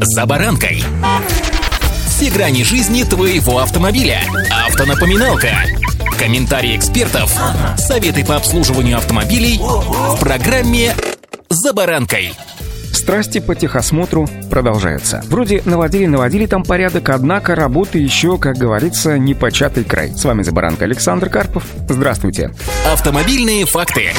«За баранкой». Все грани жизни твоего автомобиля. Автонапоминалка. Комментарии экспертов. Советы по обслуживанию автомобилей в программе «За баранкой». Страсти по техосмотру продолжаются. Вроде наводили-наводили там порядок, однако работа еще, как говорится, не початый край. С вами Забаранка Александр Карпов. Здравствуйте. Автомобильные факты.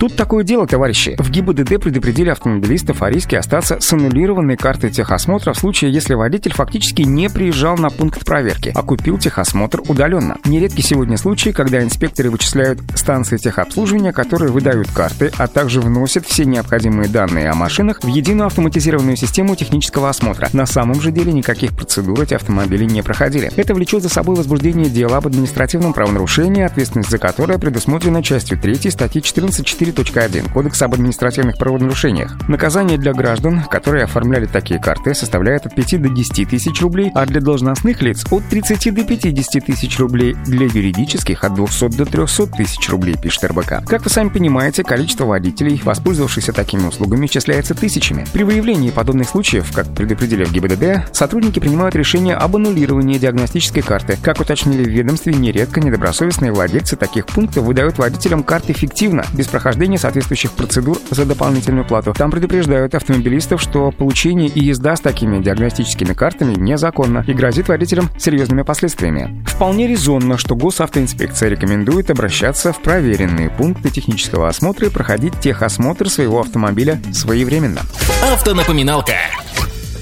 Тут такое дело, товарищи. В ГИБДД предупредили автомобилистов о риске остаться с аннулированной картой техосмотра в случае, если водитель фактически не приезжал на пункт проверки, а купил техосмотр удаленно. Нередки сегодня случаи, когда инспекторы вычисляют станции техобслуживания, которые выдают карты, а также вносят все необходимые данные о машинах в единую автоматизированную систему технического осмотра. На самом же деле никаких процедур эти автомобили не проходили. Это влечет за собой возбуждение дела об административном правонарушении, ответственность за которое предусмотрена частью 3 статьи 14.4 4.1 Кодекса об административных правонарушениях. Наказание для граждан, которые оформляли такие карты, составляет от 5 до 10 тысяч рублей, а для должностных лиц от 30 до 50 тысяч рублей, для юридических от 200 до 300 тысяч рублей, пишет РБК. Как вы сами понимаете, количество водителей, воспользовавшихся такими услугами, исчисляется тысячами. При выявлении подобных случаев, как предупредили в ГИБДД, сотрудники принимают решение об аннулировании диагностической карты. Как уточнили в ведомстве, нередко недобросовестные владельцы таких пунктов выдают водителям карты фиктивно, без прохождения прохождения соответствующих процедур за дополнительную плату. Там предупреждают автомобилистов, что получение и езда с такими диагностическими картами незаконно и грозит водителям серьезными последствиями. Вполне резонно, что госавтоинспекция рекомендует обращаться в проверенные пункты технического осмотра и проходить техосмотр своего автомобиля своевременно. Автонапоминалка.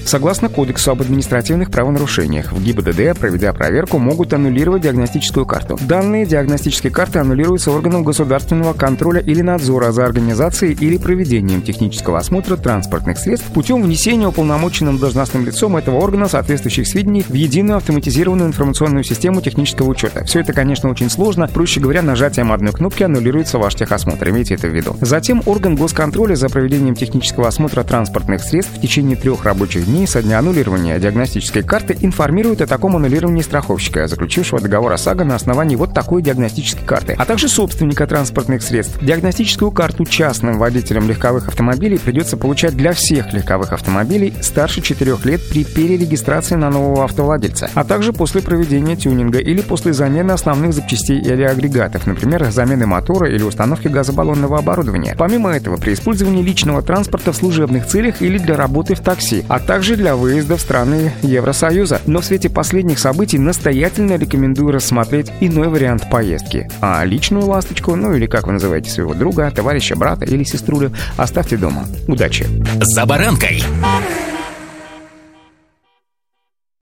Согласно Кодексу об административных правонарушениях, в ГИБДД, проведя проверку, могут аннулировать диагностическую карту. Данные диагностической карты аннулируются органом государственного контроля или надзора за организацией или проведением технического осмотра транспортных средств путем внесения уполномоченным должностным лицом этого органа соответствующих сведений в единую автоматизированную информационную систему технического учета. Все это, конечно, очень сложно. Проще говоря, нажатием одной кнопки аннулируется ваш техосмотр. Имейте это в виду. Затем орган госконтроля за проведением технического осмотра транспортных средств в течение трех рабочих дней дней со дня аннулирования диагностической карты информирует о таком аннулировании страховщика, заключившего договор ОСАГО на основании вот такой диагностической карты, а также собственника транспортных средств. Диагностическую карту частным водителям легковых автомобилей придется получать для всех легковых автомобилей старше 4 лет при перерегистрации на нового автовладельца, а также после проведения тюнинга или после замены основных запчастей или агрегатов, например, замены мотора или установки газобаллонного оборудования. Помимо этого, при использовании личного транспорта в служебных целях или для работы в такси, а также также для выезда в страны Евросоюза. Но в свете последних событий настоятельно рекомендую рассмотреть иной вариант поездки. А личную ласточку, ну или как вы называете своего друга, товарища, брата или сеструлю, оставьте дома. Удачи! За баранкой!